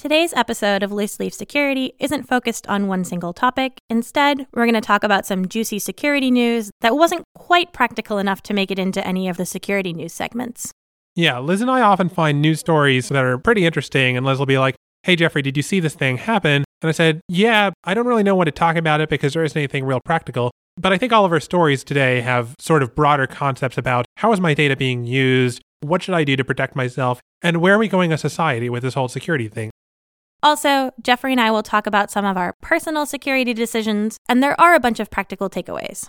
Today's episode of Loose Leaf Security isn't focused on one single topic. Instead, we're going to talk about some juicy security news that wasn't quite practical enough to make it into any of the security news segments. Yeah, Liz and I often find news stories that are pretty interesting, and Liz will be like, Hey, Geoffrey, did you see this thing happen? And I said, Yeah, I don't really know what to talk about it because there isn't anything real practical. But I think all of our stories today have sort of broader concepts about how is my data being used? What should I do to protect myself? And where are we going as society with this whole security thing? Also, Geoffrey and I will talk about some of our personal security decisions, and there are a bunch of practical takeaways.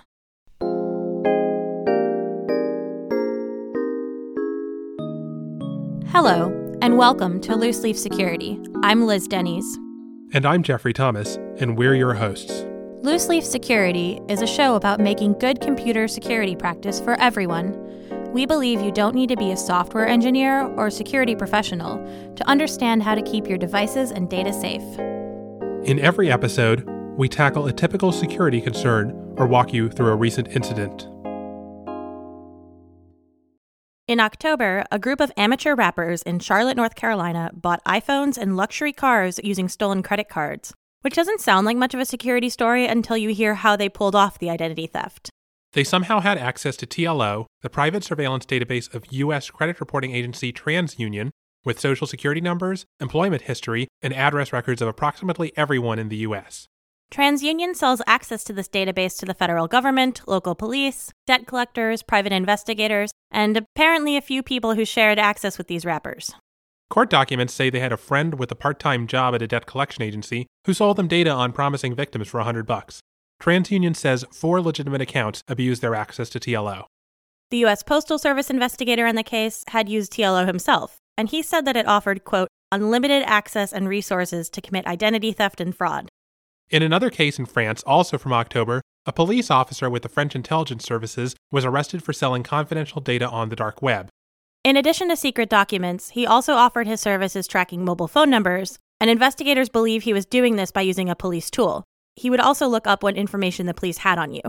Hello, and welcome to Loose Leaf Security. I'm Liz Denys. And I'm Geoffrey Thomas, and we're your hosts. Loose Leaf Security is a show about making good computer security practice for everyone we believe you don't need to be a software engineer or security professional to understand how to keep your devices and data safe. In every episode, we tackle a typical security concern or walk you through a recent incident. In October, a group of amateur rappers in Charlotte, North Carolina bought iPhones and luxury cars using stolen credit cards, which doesn't sound like much of a security story until you hear how they pulled off the identity theft. They somehow had access to TLO, the private surveillance database of U.S. credit reporting agency TransUnion, with social security numbers, employment history, and address records of approximately everyone in the U.S. TransUnion sells access to this database to the federal government, local police, debt collectors, private investigators, and apparently a few people who shared access with these rappers. Court documents say they had a friend with a part-time job at a debt collection agency who sold them data on promising victims for a 100 bucks. TransUnion says four legitimate accounts abused their access to TLO. The U.S. Postal Service investigator in the case had used TLO himself, and he said that it offered, quote, unlimited access and resources to commit identity theft and fraud. In another case in France, also from October, a police officer with the French intelligence services was arrested for selling confidential data on the dark web. In addition to secret documents, he also offered his services tracking mobile phone numbers, and investigators believe he was doing this by using a police tool. He would also look up what information the police had on you.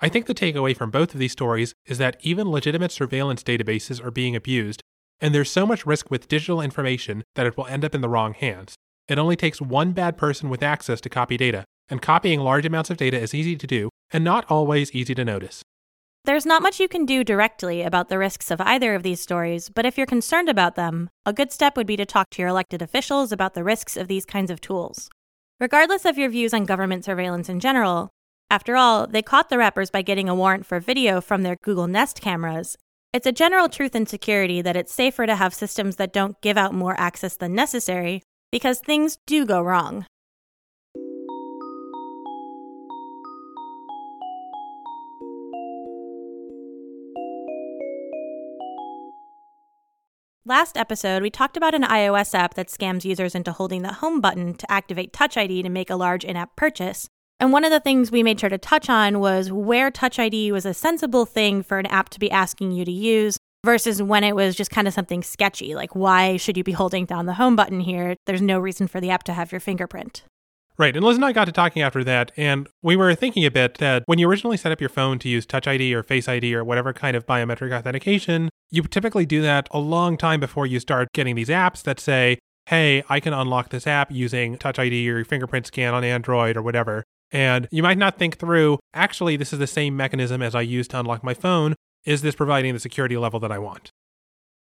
I think the takeaway from both of these stories is that even legitimate surveillance databases are being abused, and there's so much risk with digital information that it will end up in the wrong hands. It only takes one bad person with access to copy data, and copying large amounts of data is easy to do and not always easy to notice. There's not much you can do directly about the risks of either of these stories, but if you're concerned about them, a good step would be to talk to your elected officials about the risks of these kinds of tools. Regardless of your views on government surveillance in general, after all, they caught the rappers by getting a warrant for video from their Google Nest cameras. It's a general truth in security that it's safer to have systems that don't give out more access than necessary because things do go wrong. Last episode, we talked about an iOS app that scams users into holding the home button to activate Touch ID to make a large in app purchase. And one of the things we made sure to touch on was where Touch ID was a sensible thing for an app to be asking you to use versus when it was just kind of something sketchy. Like, why should you be holding down the home button here? There's no reason for the app to have your fingerprint. Right. And Liz and I got to talking after that, and we were thinking a bit that when you originally set up your phone to use Touch ID or Face ID or whatever kind of biometric authentication, you typically do that a long time before you start getting these apps that say, hey, I can unlock this app using Touch ID or your fingerprint scan on Android or whatever. And you might not think through, actually, this is the same mechanism as I use to unlock my phone. Is this providing the security level that I want?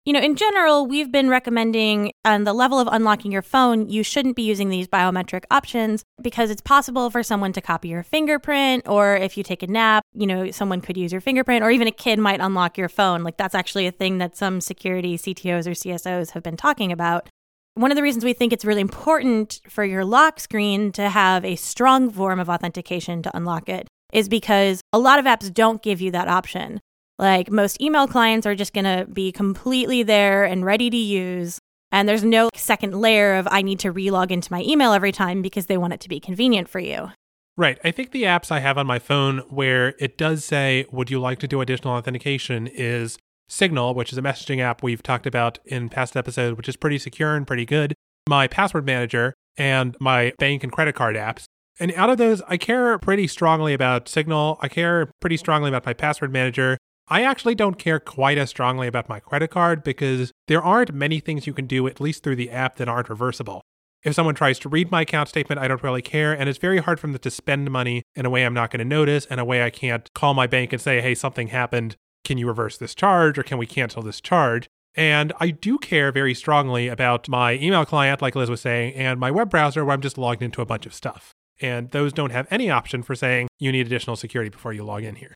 You know, in general, we've been recommending on the level of unlocking your phone, you shouldn't be using these biometric options because it's possible for someone to copy your fingerprint, or if you take a nap, you know, someone could use your fingerprint, or even a kid might unlock your phone. Like, that's actually a thing that some security CTOs or CSOs have been talking about. One of the reasons we think it's really important for your lock screen to have a strong form of authentication to unlock it is because a lot of apps don't give you that option. Like most email clients are just going to be completely there and ready to use. And there's no second layer of I need to relog into my email every time because they want it to be convenient for you. Right. I think the apps I have on my phone where it does say, Would you like to do additional authentication? is Signal, which is a messaging app we've talked about in past episodes, which is pretty secure and pretty good. My password manager and my bank and credit card apps. And out of those, I care pretty strongly about Signal. I care pretty strongly about my password manager. I actually don't care quite as strongly about my credit card because there aren't many things you can do, at least through the app, that aren't reversible. If someone tries to read my account statement, I don't really care. And it's very hard for them to spend money in a way I'm not going to notice, in a way I can't call my bank and say, hey, something happened. Can you reverse this charge or can we cancel this charge? And I do care very strongly about my email client, like Liz was saying, and my web browser where I'm just logged into a bunch of stuff. And those don't have any option for saying you need additional security before you log in here.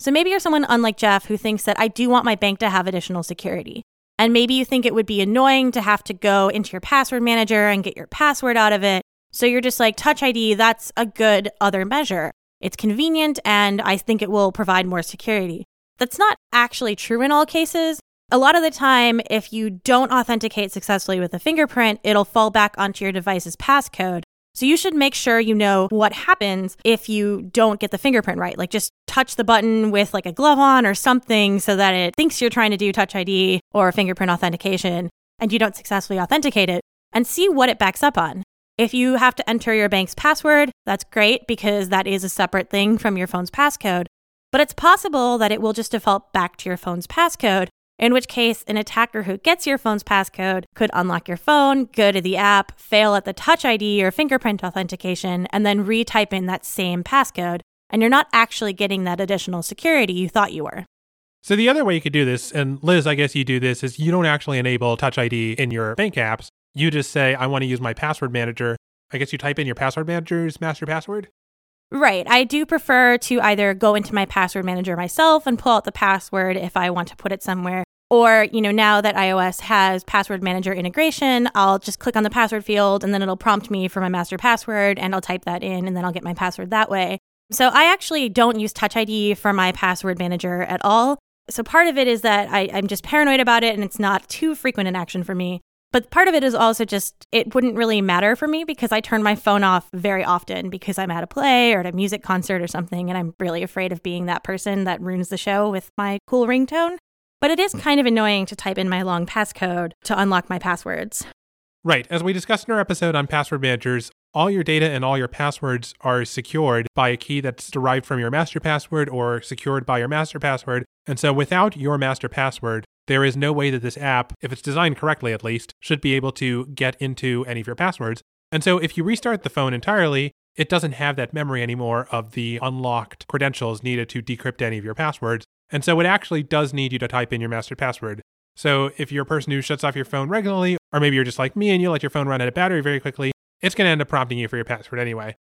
So maybe you're someone unlike Jeff who thinks that I do want my bank to have additional security. And maybe you think it would be annoying to have to go into your password manager and get your password out of it. So you're just like, Touch ID, that's a good other measure. It's convenient and I think it will provide more security. That's not actually true in all cases. A lot of the time, if you don't authenticate successfully with a fingerprint, it'll fall back onto your device's passcode. So you should make sure you know what happens if you don't get the fingerprint right. Like just touch the button with like a glove on or something so that it thinks you're trying to do touch ID or fingerprint authentication and you don't successfully authenticate it and see what it backs up on. If you have to enter your bank's password, that's great because that is a separate thing from your phone's passcode. But it's possible that it will just default back to your phone's passcode in which case an attacker who gets your phone's passcode could unlock your phone, go to the app, fail at the touch ID or fingerprint authentication, and then retype in that same passcode. And you're not actually getting that additional security you thought you were. So the other way you could do this, and Liz, I guess you do this, is you don't actually enable Touch ID in your bank apps. You just say, I want to use my password manager. I guess you type in your password manager's master password. Right. I do prefer to either go into my password manager myself and pull out the password if I want to put it somewhere. Or, you know, now that iOS has password manager integration, I'll just click on the password field and then it'll prompt me for my master password and I'll type that in and then I'll get my password that way. So I actually don't use Touch ID for my password manager at all. So part of it is that I, am just paranoid about it and it's not too frequent an action for me. But part of it is also just it wouldn't really matter for me because I turn my phone off very often because I'm at a play or at a music concert or something, and I'm really afraid of being that person that ruins the show with my cool ringtone. But it is hmm. kind of annoying to type in my long passcode to unlock my passwords. Right. As we discussed in our episode on password managers, all your data and all your passwords are secured by a key that's derived from your master password or secured by your master password. And so without your master password, there is no way that this app, if it's designed correctly at least, should be able to get into any of your passwords. And so if you restart the phone entirely, it doesn't have that memory anymore of the unlocked credentials needed to decrypt any of your passwords. And so it actually does need you to type in your master password. So if you're a person who shuts off your phone regularly, or maybe you're just like me and you let your phone run out of battery very quickly, it's going to end up prompting you for your password anyway.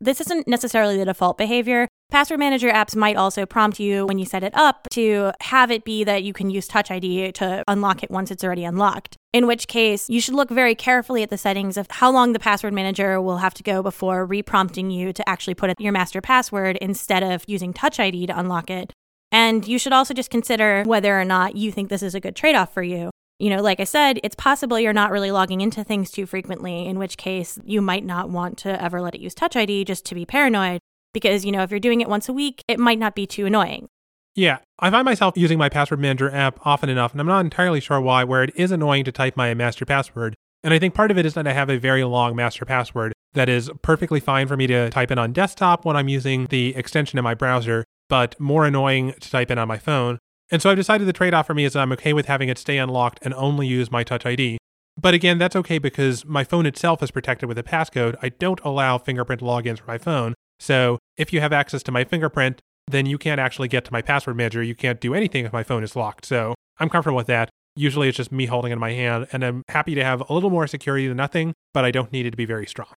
This isn't necessarily the default behavior. Password manager apps might also prompt you when you set it up to have it be that you can use Touch ID to unlock it once it's already unlocked. In which case, you should look very carefully at the settings of how long the password manager will have to go before reprompting you to actually put in your master password instead of using Touch ID to unlock it. And you should also just consider whether or not you think this is a good trade off for you. You know, like I said, it's possible you're not really logging into things too frequently, in which case you might not want to ever let it use Touch ID just to be paranoid. Because, you know, if you're doing it once a week, it might not be too annoying. Yeah, I find myself using my password manager app often enough, and I'm not entirely sure why, where it is annoying to type my master password. And I think part of it is that I have a very long master password that is perfectly fine for me to type in on desktop when I'm using the extension in my browser, but more annoying to type in on my phone. And so I've decided the trade off for me is that I'm okay with having it stay unlocked and only use my Touch ID. But again, that's okay because my phone itself is protected with a passcode. I don't allow fingerprint logins for my phone. So if you have access to my fingerprint, then you can't actually get to my password manager. You can't do anything if my phone is locked. So I'm comfortable with that. Usually it's just me holding it in my hand, and I'm happy to have a little more security than nothing, but I don't need it to be very strong.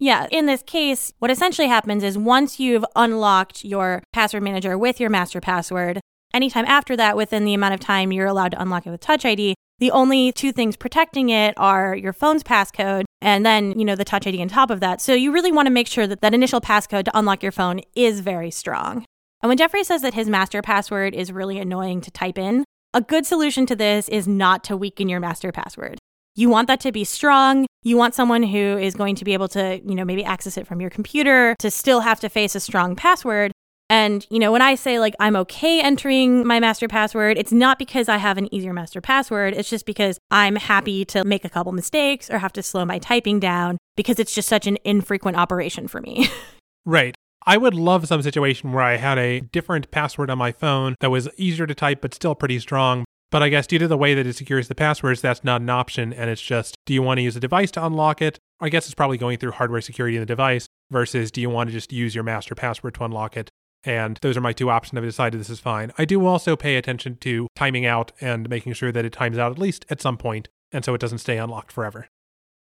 Yeah, in this case, what essentially happens is once you've unlocked your password manager with your master password, anytime after that, within the amount of time you're allowed to unlock it with Touch ID, the only two things protecting it are your phone's passcode and then, you know, the Touch ID on top of that. So you really want to make sure that that initial passcode to unlock your phone is very strong. And when Geoffrey says that his master password is really annoying to type in, a good solution to this is not to weaken your master password. You want that to be strong. You want someone who is going to be able to, you know, maybe access it from your computer to still have to face a strong password. And, you know, when I say like I'm okay entering my master password, it's not because I have an easier master password. It's just because I'm happy to make a couple mistakes or have to slow my typing down because it's just such an infrequent operation for me. right. I would love some situation where I had a different password on my phone that was easier to type but still pretty strong, But I guess due to the way that it secures the passwords, that's not an option. And it's just, do you want to use a device to unlock it? I guess it's probably going through hardware security in the device versus do you want to just use your master password to unlock it? And those are my two options. I've decided this is fine. I do also pay attention to timing out and making sure that it times out at least at some point, and so it doesn't stay unlocked forever.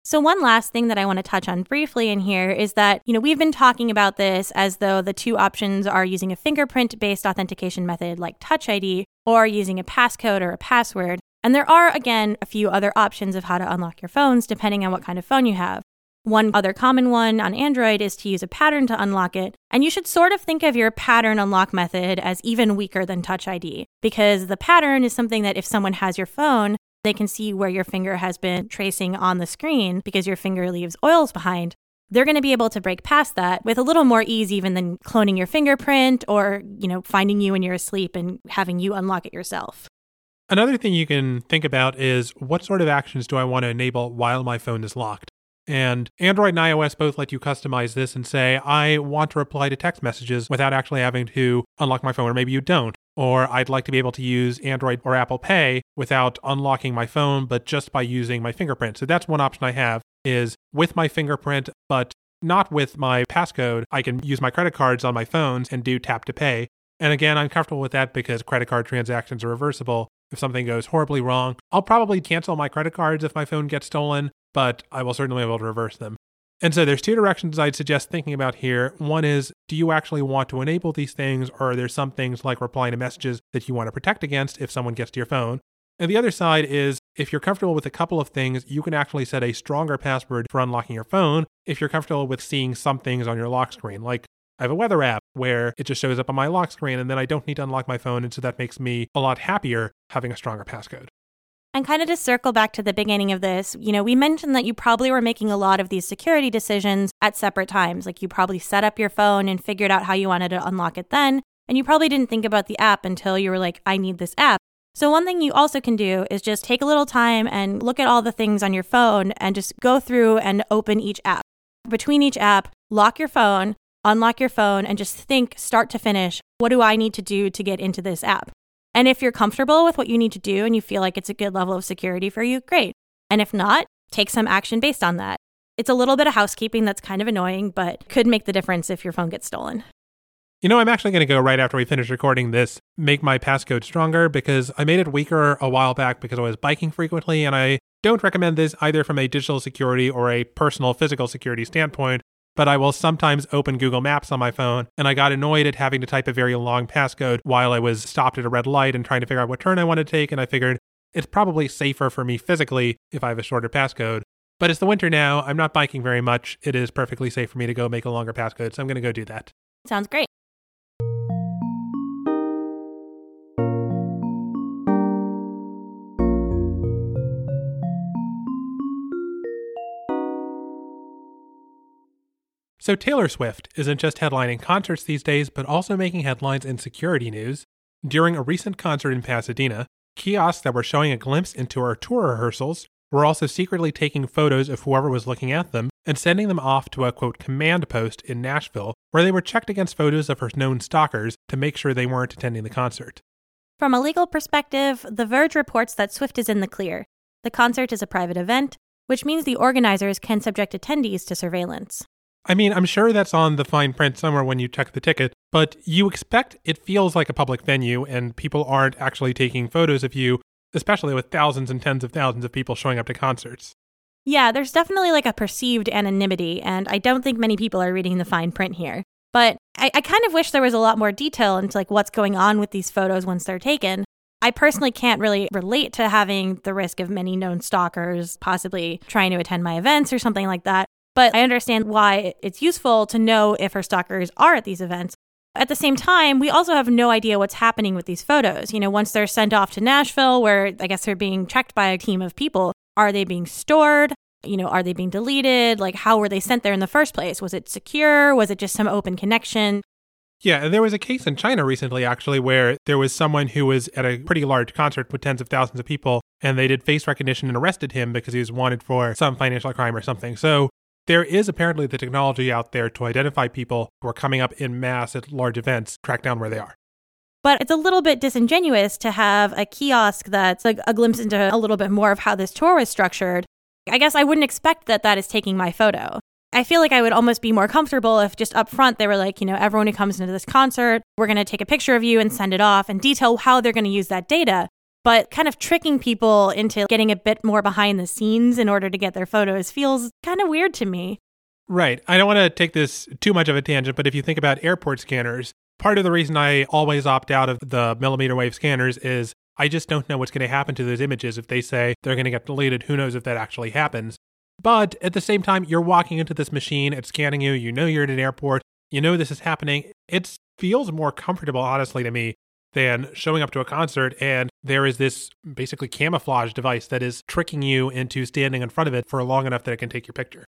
So, one last thing that I want to touch on briefly in here is that, you know, we've been talking about this as though the two options are using a fingerprint based authentication method like Touch ID or using a passcode or a password. And there are, again, a few other options of how to unlock your phones depending on what kind of phone you have. One other common one on Android is to use a pattern to unlock it. And you should sort of think of your pattern unlock method as even weaker than Touch ID because the pattern is something that if someone has your phone, they can see where your finger has been tracing on the screen because your finger leaves oils behind. They're going to be able to break past that with a little more ease even than cloning your fingerprint or, you know, finding you when you're asleep and having you unlock it yourself. Another thing you can think about is what sort of actions do I want to enable while my phone is locked? And Android and iOS both let you customize this and say, I want to reply to text messages without actually having to unlock my phone, or maybe you don't or I'd like to be able to use Android or Apple Pay without unlocking my phone, but just by using my fingerprint. So that's one option I have is with my fingerprint, but not with my passcode. I can use my credit cards on my phones and do tap to pay. And again, I'm comfortable with that because credit card transactions are reversible. If something goes horribly wrong, I'll probably cancel my credit cards if my phone gets stolen, but I will certainly be able to reverse them. And so there's two directions I'd suggest thinking about here. One is, do you actually want to enable these things, or are there some things like replying to messages that you want to protect against if someone gets to your phone? And the other side is, if you're comfortable with a couple of things, you can actually set a stronger password for unlocking your phone if you're comfortable with seeing some things on your lock screen. Like, I have a weather app where it just shows up on my lock screen, and then I don't need to unlock my phone. And so that makes me a lot happier having a stronger passcode. And kind of to circle back to the beginning of this, you know, we mentioned that you probably were making a lot of these security decisions at separate times. Like you probably set up your phone and figured out how you wanted to unlock it then. And you probably didn't think about the app until you were like, I need this app. So, one thing you also can do is just take a little time and look at all the things on your phone and just go through and open each app. Between each app, lock your phone, unlock your phone, and just think start to finish what do I need to do to get into this app? And if you're comfortable with what you need to do and you feel like it's a good level of security for you, great. And if not, take some action based on that. It's a little bit of housekeeping that's kind of annoying, but could make the difference if your phone gets stolen. You know, I'm actually going to go right after we finish recording this, make my passcode stronger because I made it weaker a while back because I was biking frequently, and I don't recommend this either from a digital security or a personal physical security standpoint but I will sometimes open Google Maps on my phone, and I got annoyed at having to type a very long passcode while I was stopped at a red light and trying to figure out what turn I want to take, and I figured it's probably safer for me physically if I have a shorter passcode. But it's the winter now. I'm not biking very much. It is perfectly safe for me to go make a longer passcode, so I'm going to go do that. Sounds great. So, Taylor Swift isn't just headlining concerts these days, but also making headlines in security news. During a recent concert in Pasadena, kiosks that were showing a glimpse into her tour rehearsals were also secretly taking photos of whoever was looking at them and sending them off to a quote command post in Nashville, where they were checked against photos of her known stalkers to make sure they weren't attending the concert. From a legal perspective, The Verge reports that Swift is in the clear. The concert is a private event, which means the organizers can subject attendees to surveillance. I mean, I'm sure that's on the fine print somewhere when you check the ticket, but you expect it feels like a public venue and people aren't actually taking photos of you, especially with thousands and tens of thousands of people showing up to concerts. Yeah, there's definitely like a perceived anonymity, and I don't think many people are reading the fine print here. But I, I kind of wish there was a lot more detail into like what's going on with these photos once they're taken. I personally can't really relate to having the risk of many known stalkers possibly trying to attend my events or something like that. But I understand why it's useful to know if her stalkers are at these events. At the same time, we also have no idea what's happening with these photos. You know, once they're sent off to Nashville, where I guess they're being checked by a team of people, are they being stored? You know, are they being deleted? Like, how were they sent there in the first place? Was it secure? Was it just some open connection? Yeah, there was a case in China recently, actually, where there was someone who was at a pretty large concert with tens of thousands of people, and they did face recognition and arrested him because he was wanted for some financial crime or something. So there is apparently the technology out there to identify people who are coming up in mass at large events, track down where they are. But it's a little bit disingenuous to have a kiosk that's like a glimpse into a little bit more of how this tour was structured. I guess I wouldn't expect that that is taking my photo. I feel like I would almost be more comfortable if just up front they were like, you know, everyone who comes into this concert, we're going to take a picture of you and send it off and detail how they're going to use that data. But kind of tricking people into getting a bit more behind the scenes in order to get their photos feels kind of weird to me. Right. I don't want to take this too much of a tangent, but if you think about airport scanners, part of the reason I always opt out of the millimeter wave scanners is I just don't know what's going to happen to those images. If they say they're going to get deleted, who knows if that actually happens. But at the same time, you're walking into this machine, it's scanning you, you know you're at an airport, you know this is happening. It feels more comfortable, honestly, to me, than showing up to a concert and there is this basically camouflage device that is tricking you into standing in front of it for long enough that it can take your picture.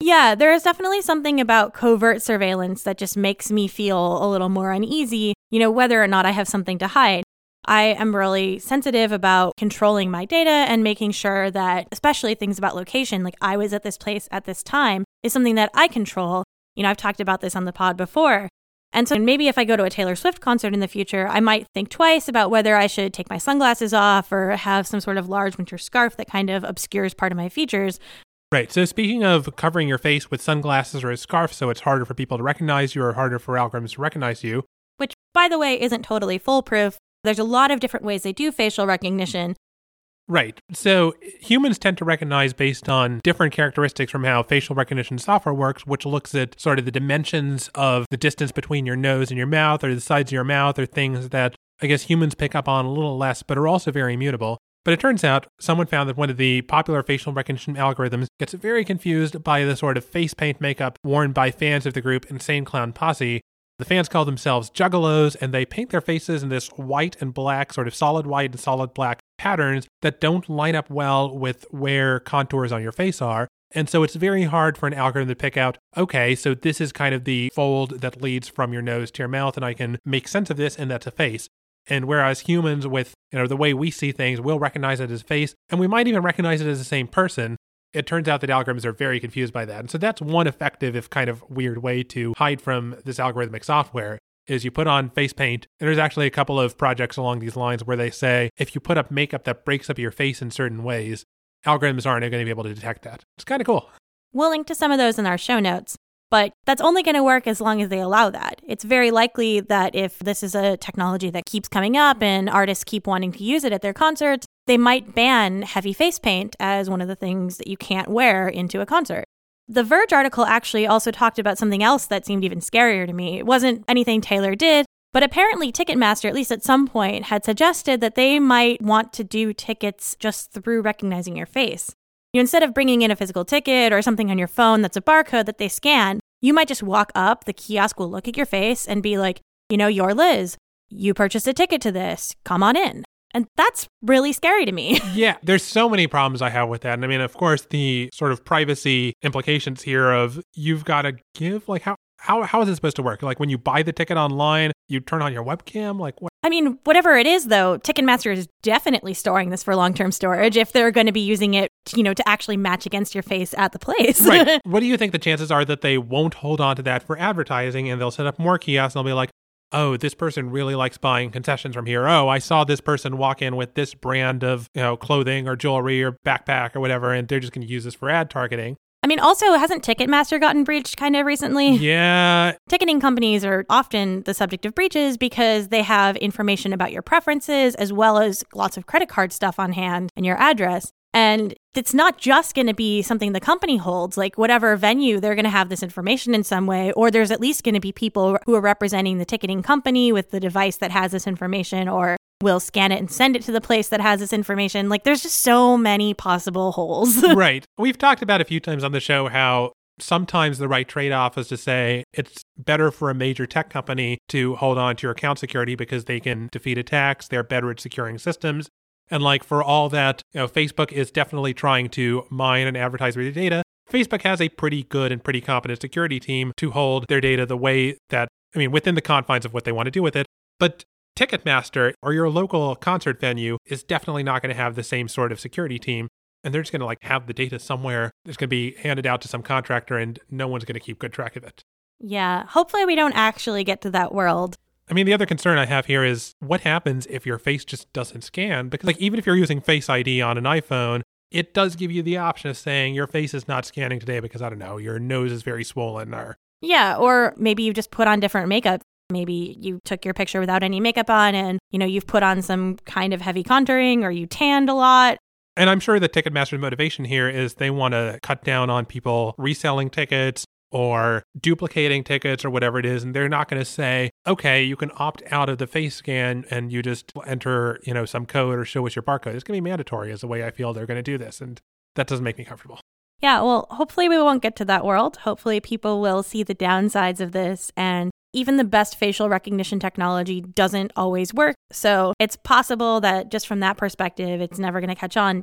Yeah, there is definitely something about covert surveillance that just makes me feel a little more uneasy, you know, whether or not I have something to hide. I am really sensitive about controlling my data and making sure that, especially things about location, like I was at this place at this time, is something that I control. You know, I've talked about this on the pod before. And so maybe if I go to a Taylor Swift concert in the future, I might think twice about whether I should take my sunglasses off or have some sort of large winter scarf that kind of obscures part of my features. Right. So speaking of covering your face with sunglasses or a scarf so it's harder for people to recognize you or harder for algorithms to recognize you, which by the way isn't totally foolproof. There's a lot of different ways they do facial recognition. Right. So humans tend to recognize based on different characteristics from how facial recognition software works, which looks at sort of the dimensions of the distance between your nose and your mouth or the sides of your mouth or things that I guess humans pick up on a little less, but are also very immutable. But it turns out someone found that one of the popular facial recognition algorithms gets very confused by the sort of face paint makeup worn by fans of the group Insane Clown Posse, the fans call themselves juggalos, and they paint their faces in this white and black, sort of solid white and solid black patterns that don't line up well with where contours on your face are. And so it's very hard for an algorithm to pick out, okay, so this is kind of the fold that leads from your nose to your mouth, and I can make sense of this, and that's a face. And whereas humans, with you know the way we see things, will recognize it as a face, and we might even recognize it as the same person it turns out that algorithms are very confused by that. And so that's one effective, if kind of weird way to hide from this algorithmic software is you put on face paint. And there's actually a couple of projects along these lines where they say if you put up makeup that breaks up your face in certain ways, algorithms aren't going to be able to detect that. It's kind of cool. We'll link to some of those in our show notes. But that's only going to work as long as they allow that. It's very likely that if this is a technology that keeps coming up and artists keep wanting to use it at their concerts, they might ban heavy face paint as one of the things that you can't wear into a concert. The Verge article actually also talked about something else that seemed even scarier to me. It wasn't anything Taylor did, but apparently Ticketmaster, at least at some point, had suggested that they might want to do tickets just through recognizing your face. You instead of bringing in a physical ticket or something on your phone that's a barcode that they scan, you might just walk up, the kiosk will look at your face and be like, you know, you're Liz. You purchased a ticket to this. Come on in. And that's really scary to me. yeah, there's so many problems I have with that. And I mean, of course, the sort of privacy implications here of you've got to give, like, how, how, how is it supposed to work? Like, when you buy the ticket online, you turn on your webcam? Like, what? I mean, whatever it is, though, Ticketmaster is definitely storing this for long term storage if they're going to be using it, you know, to actually match against your face at the place. right. What do you think the chances are that they won't hold on to that for advertising and they'll set up more kiosks and they'll be like, oh, this person really likes buying concessions from here. Oh, I saw this person walk in with this brand of, you know, clothing or jewelry or backpack or whatever, and they're just going to use this for ad targeting. I mean, also, hasn't Ticketmaster gotten breached kind of recently? Yeah. Ticketing companies are often the subject of breaches because they have information about your preferences as well as lots of credit card stuff on hand and your address. And it's not just going to be something the company holds, like whatever venue, they're going to have this information in some way, or there's at least going to be people who are representing the ticketing company with the device that has this information, or will scan it and send it to the place that has this information. Like there's just so many possible holes. right. We've talked about a few times on the show how sometimes the right trade off is to say it's better for a major tech company to hold on to your account security because they can defeat attacks, they're better at securing systems. And like for all that, you know, Facebook is definitely trying to mine and advertise their data. Facebook has a pretty good and pretty competent security team to hold their data the way that, I mean, within the confines of what they want to do with it. But Ticketmaster or your local concert venue is definitely not going to have the same sort of security team. And they're just going to like have the data somewhere that's going to be handed out to some contractor and no one's going to keep good track of it. Yeah. Hopefully we don't actually get to that world. I mean, the other concern I have here is what happens if your face just doesn't scan? Because, like, even if you're using Face ID on an iPhone, it does give you the option of saying your face is not scanning today because, I don't know, your nose is very swollen or. Yeah, or maybe you just put on different makeup. Maybe you took your picture without any makeup on and, you know, you've put on some kind of heavy contouring or you tanned a lot. And I'm sure the Ticketmaster's motivation here is they want to cut down on people reselling tickets or duplicating tickets or whatever it is and they're not going to say okay you can opt out of the face scan and you just enter you know some code or show us your barcode. It's going to be mandatory is the way i feel they're going to do this and that doesn't make me comfortable. Yeah well hopefully we won't get to that world. Hopefully people will see the downsides of this and even the best facial recognition technology doesn't always work. So it's possible that just from that perspective it's never going to catch on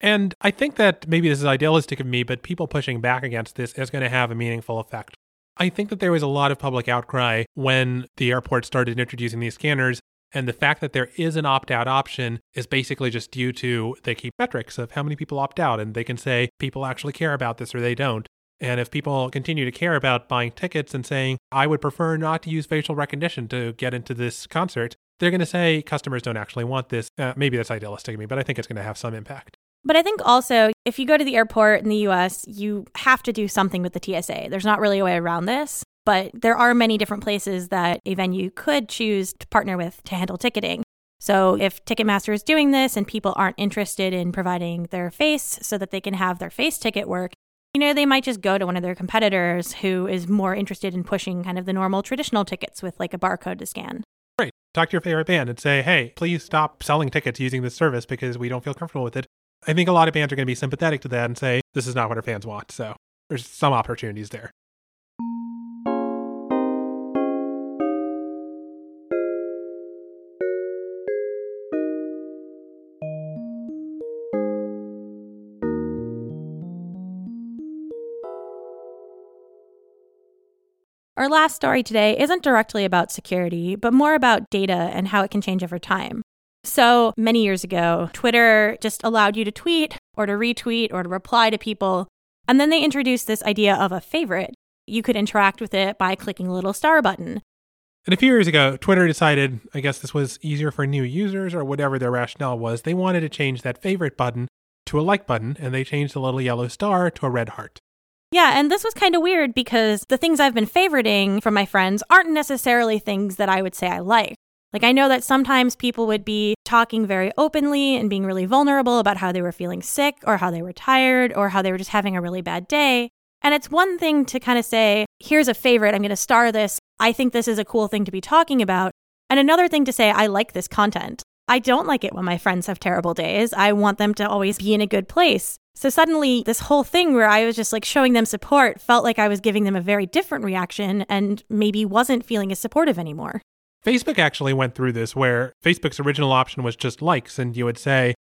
and I think that maybe this is idealistic of me, but people pushing back against this is going to have a meaningful effect. I think that there was a lot of public outcry when the airport started introducing these scanners. And the fact that there is an opt out option is basically just due to they keep metrics of how many people opt out. And they can say people actually care about this or they don't. And if people continue to care about buying tickets and saying, I would prefer not to use facial recognition to get into this concert, they're going to say customers don't actually want this. Uh, maybe that's idealistic of me, but I think it's going to have some impact. But I think also, if you go to the airport in the US, you have to do something with the TSA. There's not really a way around this, but there are many different places that a venue could choose to partner with to handle ticketing. So if Ticketmaster is doing this and people aren't interested in providing their face so that they can have their face ticket work, you know, they might just go to one of their competitors who is more interested in pushing kind of the normal traditional tickets with like a barcode to scan. Right. Talk to your favorite band and say, hey, please stop selling tickets using this service because we don't feel comfortable with it. I think a lot of bands are going to be sympathetic to that and say, this is not what our fans want. So there's some opportunities there. Our last story today isn't directly about security, but more about data and how it can change over time. So many years ago, Twitter just allowed you to tweet or to retweet or to reply to people. And then they introduced this idea of a favorite. You could interact with it by clicking a little star button. And a few years ago, Twitter decided, I guess this was easier for new users or whatever their rationale was, they wanted to change that favorite button to a like button, and they changed the little yellow star to a red heart. Yeah, and this was kind of weird because the things I've been favoriting from my friends aren't necessarily things that I would say I like. Like, I know that sometimes people would be talking very openly and being really vulnerable about how they were feeling sick or how they were tired or how they were just having a really bad day. And it's one thing to kind of say, here's a favorite, I'm going to star this. I think this is a cool thing to be talking about. And another thing to say, I like this content. I don't like it when my friends have terrible days. I want them to always be in a good place. So suddenly, this whole thing where I was just like showing them support felt like I was giving them a very different reaction and maybe wasn't feeling as supportive anymore. Facebook actually went through this where Facebook's original option was just likes, and you would say,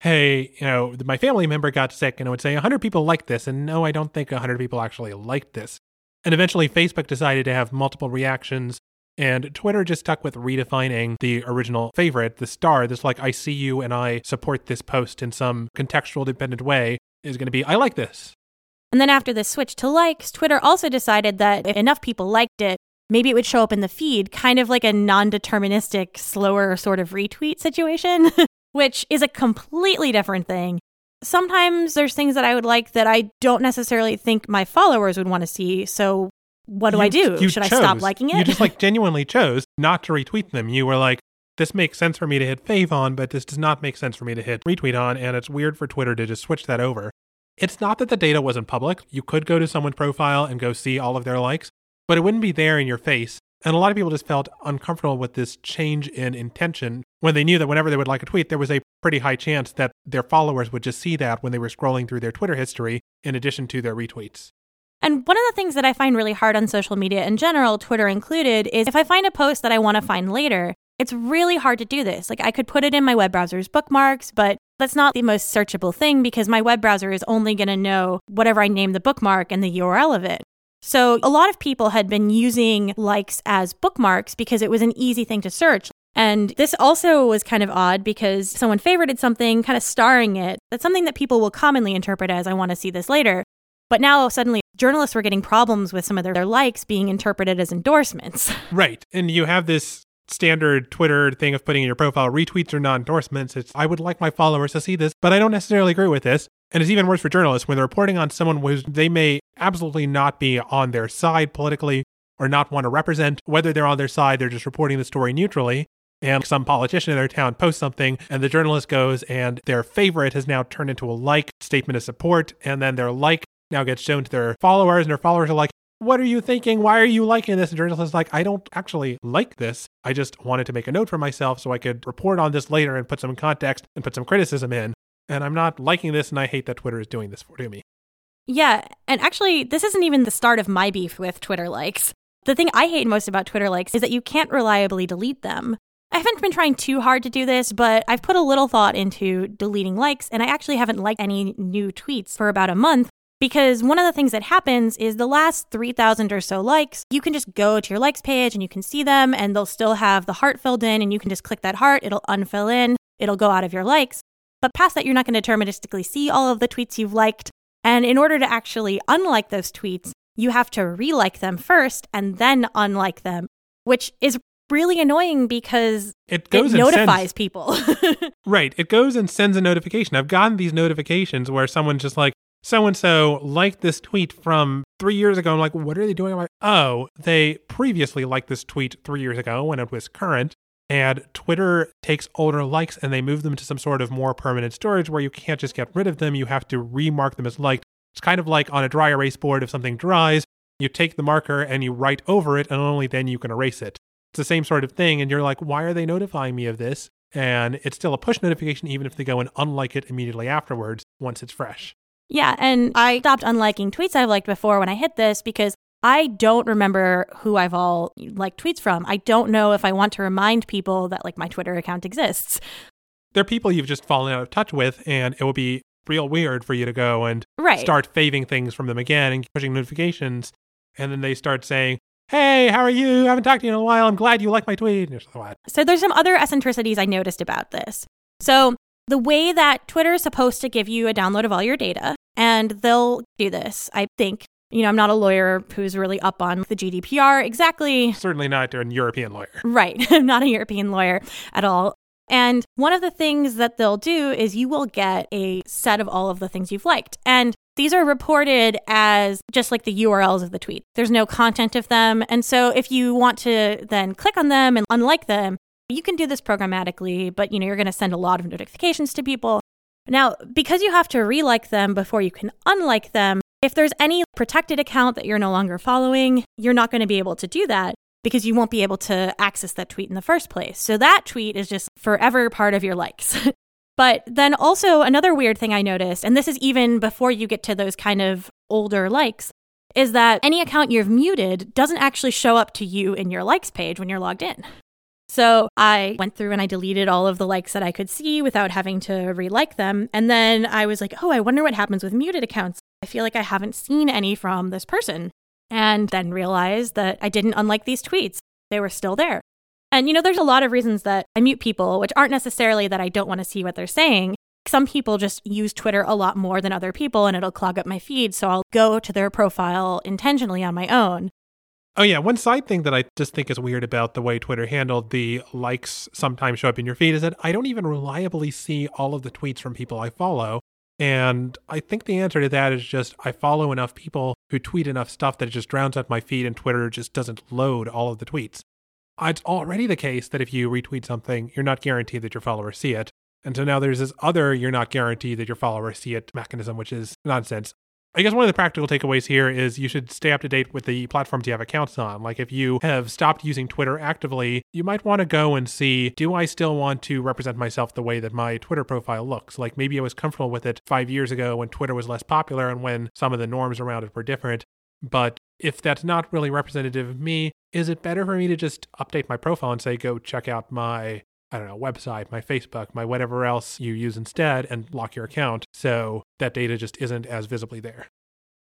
Hey, you know, my family member got sick, and it would say 100 people liked this, and no, I don't think 100 people actually liked this. And eventually, Facebook decided to have multiple reactions, and Twitter just stuck with redefining the original favorite, the star, this like, I see you and I support this post in some contextual dependent way, is going to be, I like this. And then after the switch to likes, Twitter also decided that if enough people liked it, maybe it would show up in the feed, kind of like a non deterministic, slower sort of retweet situation, which is a completely different thing. Sometimes there's things that I would like that I don't necessarily think my followers would want to see. So what do you, I do? Should chose. I stop liking it? You just like genuinely chose not to retweet them. You were like, this makes sense for me to hit fave on, but this does not make sense for me to hit retweet on. And it's weird for Twitter to just switch that over. It's not that the data wasn't public. You could go to someone's profile and go see all of their likes, but it wouldn't be there in your face. And a lot of people just felt uncomfortable with this change in intention when they knew that whenever they would like a tweet, there was a pretty high chance that their followers would just see that when they were scrolling through their Twitter history in addition to their retweets. And one of the things that I find really hard on social media in general, Twitter included, is if I find a post that I want to find later, it's really hard to do this. Like I could put it in my web browser's bookmarks, but that's not the most searchable thing because my web browser is only going to know whatever I name the bookmark and the URL of it. So a lot of people had been using likes as bookmarks because it was an easy thing to search. And this also was kind of odd because someone favorited something, kind of starring it. That's something that people will commonly interpret as, I want to see this later. But now suddenly journalists were getting problems with some of their, their likes being interpreted as endorsements. Right. And you have this standard Twitter thing of putting in your profile retweets or non endorsements. It's, I would like my followers to see this, but I don't necessarily agree with this. And it's even worse for journalists when they're reporting on someone who they may absolutely not be on their side politically or not want to represent. Whether they're on their side, they're just reporting the story neutrally. And some politician in their town posts something, and the journalist goes, and their favorite has now turned into a like statement of support. And then their like now gets shown to their followers, and their followers are like, what are you thinking? Why are you liking this? And journalist is like, I don't actually like this. I just wanted to make a note for myself so I could report on this later and put some context and put some criticism in. And I'm not liking this, and I hate that Twitter is doing this for to me. Yeah, and actually, this isn't even the start of my beef with Twitter likes. The thing I hate most about Twitter likes is that you can't reliably delete them. I haven't been trying too hard to do this, but I've put a little thought into deleting likes, and I actually haven't liked any new tweets for about a month because one of the things that happens is the last 3,000 or so likes, you can just go to your likes page and you can see them and they'll still have the heart filled in and you can just click that heart, it'll unfill in, it'll go out of your likes. But past that, you're not going to deterministically see all of the tweets you've liked. And in order to actually unlike those tweets, you have to re-like them first and then unlike them, which is really annoying because it, goes it notifies sends, people. right. It goes and sends a notification. I've gotten these notifications where someone's just like, so and so liked this tweet from three years ago. I'm like, what are they doing? I'm like, oh, they previously liked this tweet three years ago when it was current. And Twitter takes older likes and they move them to some sort of more permanent storage where you can't just get rid of them. You have to remark them as liked. It's kind of like on a dry erase board, if something dries, you take the marker and you write over it, and only then you can erase it. It's the same sort of thing. And you're like, why are they notifying me of this? And it's still a push notification, even if they go and unlike it immediately afterwards once it's fresh. Yeah, and I stopped unliking tweets I've liked before when I hit this because I don't remember who I've all liked tweets from. I don't know if I want to remind people that like my Twitter account exists. They're people you've just fallen out of touch with, and it will be real weird for you to go and right. start faving things from them again and pushing notifications. And then they start saying, Hey, how are you? I haven't talked to you in a while. I'm glad you like my tweet. So there's some other eccentricities I noticed about this. So the way that Twitter is supposed to give you a download of all your data, and they'll do this, I think. You know, I'm not a lawyer who's really up on the GDPR exactly. Certainly not a European lawyer. Right. I'm not a European lawyer at all. And one of the things that they'll do is you will get a set of all of the things you've liked. And these are reported as just like the URLs of the tweet. There's no content of them. And so if you want to then click on them and unlike them, you can do this programmatically, but you know, you're going to send a lot of notifications to people. Now, because you have to relike them before you can unlike them, if there's any protected account that you're no longer following, you're not going to be able to do that because you won't be able to access that tweet in the first place. So that tweet is just forever part of your likes. but then also another weird thing I noticed, and this is even before you get to those kind of older likes, is that any account you've muted doesn't actually show up to you in your likes page when you're logged in. So I went through and I deleted all of the likes that I could see without having to relike them. And then I was like, oh, I wonder what happens with muted accounts. I feel like I haven't seen any from this person. And then realized that I didn't unlike these tweets. They were still there. And you know, there's a lot of reasons that I mute people, which aren't necessarily that I don't want to see what they're saying. Some people just use Twitter a lot more than other people and it'll clog up my feed. So I'll go to their profile intentionally on my own. Oh yeah, one side thing that I just think is weird about the way Twitter handled the likes sometimes show up in your feed is that I don't even reliably see all of the tweets from people I follow. And I think the answer to that is just I follow enough people who tweet enough stuff that it just drowns out my feed and Twitter just doesn't load all of the tweets. Uh, it's already the case that if you retweet something, you're not guaranteed that your followers see it. And so now there's this other you're not guaranteed that your followers see it mechanism, which is nonsense. I guess one of the practical takeaways here is you should stay up to date with the platforms you have accounts on. Like if you have stopped using Twitter actively, you might want to go and see do I still want to represent myself the way that my Twitter profile looks? Like maybe I was comfortable with it five years ago when Twitter was less popular and when some of the norms around it were different. But if that's not really representative of me, is it better for me to just update my profile and say, go check out my I don't know, website, my Facebook, my whatever else you use instead, and lock your account so that data just isn't as visibly there.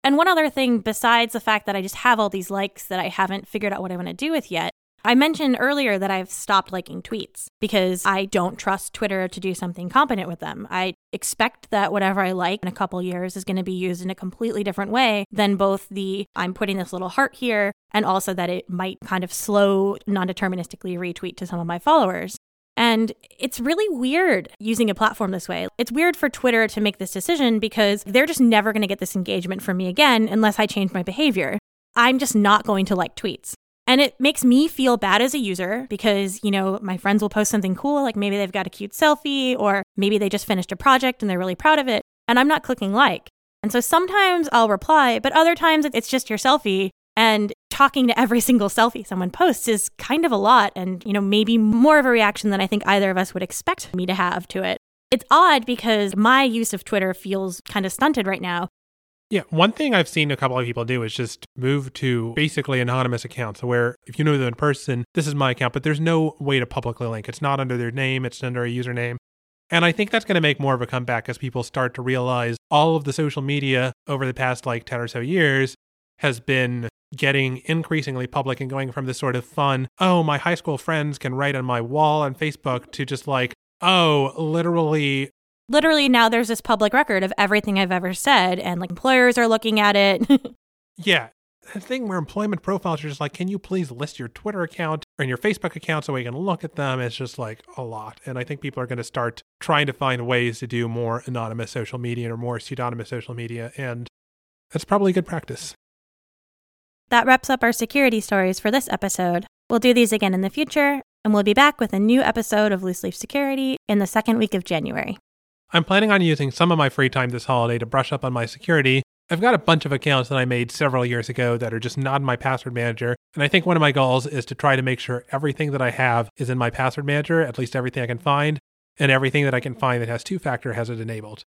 And one other thing, besides the fact that I just have all these likes that I haven't figured out what I want to do with yet, I mentioned earlier that I've stopped liking tweets because I don't trust Twitter to do something competent with them. I expect that whatever I like in a couple years is going to be used in a completely different way than both the I'm putting this little heart here and also that it might kind of slow non deterministically retweet to some of my followers. And it's really weird using a platform this way. It's weird for Twitter to make this decision because they're just never going to get this engagement from me again unless I change my behavior. I'm just not going to like tweets. And it makes me feel bad as a user because, you know, my friends will post something cool, like maybe they've got a cute selfie or maybe they just finished a project and they're really proud of it. And I'm not clicking like. And so sometimes I'll reply, but other times it's just your selfie. And talking to every single selfie someone posts is kind of a lot and, you know, maybe more of a reaction than I think either of us would expect me to have to it. It's odd because my use of Twitter feels kind of stunted right now. Yeah, one thing I've seen a couple of people do is just move to basically anonymous accounts where if you know them in person, this is my account, but there's no way to publicly link. It's not under their name, it's under a username. And I think that's going to make more of a comeback as people start to realize all of the social media over the past like 10 or so years has been getting increasingly public and going from this sort of fun, oh, my high school friends can write on my wall on Facebook to just like, oh, literally. Literally, now there's this public record of everything I've ever said, and like employers are looking at it. yeah. The thing where employment profiles are just like, can you please list your Twitter account and your Facebook account so we can look at them? It's just like a lot. And I think people are going to start trying to find ways to do more anonymous social media or more pseudonymous social media. And that's probably good practice. That wraps up our security stories for this episode. We'll do these again in the future, and we'll be back with a new episode of Loose Leaf Security in the second week of January. I'm planning on using some of my free time this holiday to brush up on my security. I've got a bunch of accounts that I made several years ago that are just not in my password manager, and I think one of my goals is to try to make sure everything that I have is in my password manager, at least everything I can find, and everything that I can find that has two factor has it enabled.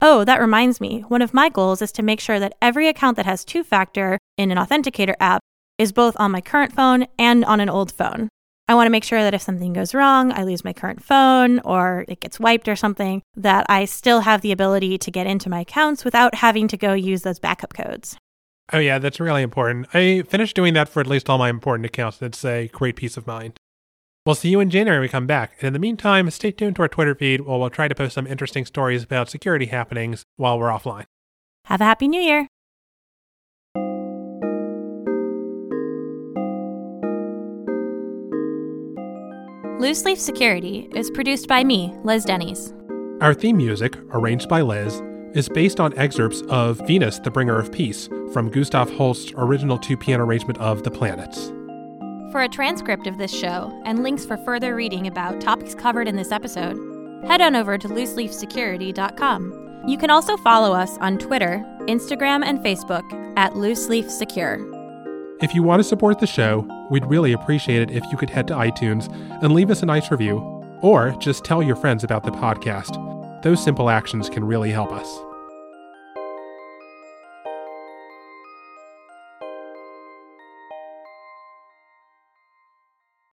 Oh, that reminds me. One of my goals is to make sure that every account that has two factor in an authenticator app is both on my current phone and on an old phone. I want to make sure that if something goes wrong, I lose my current phone or it gets wiped or something, that I still have the ability to get into my accounts without having to go use those backup codes. Oh, yeah, that's really important. I finished doing that for at least all my important accounts. That's a great peace of mind. We'll see you in January when we come back. And in the meantime, stay tuned to our Twitter feed where we'll try to post some interesting stories about security happenings while we're offline. Have a happy new year. Loose Leaf Security is produced by me, Liz Denys. Our theme music, arranged by Liz, is based on excerpts of Venus, the Bringer of Peace from Gustav Holst's original two piano arrangement of The Planets. For a transcript of this show and links for further reading about topics covered in this episode, head on over to looseleafsecurity.com. You can also follow us on Twitter, Instagram, and Facebook at Loose Leaf Secure. If you want to support the show, we'd really appreciate it if you could head to iTunes and leave us a nice review, or just tell your friends about the podcast. Those simple actions can really help us.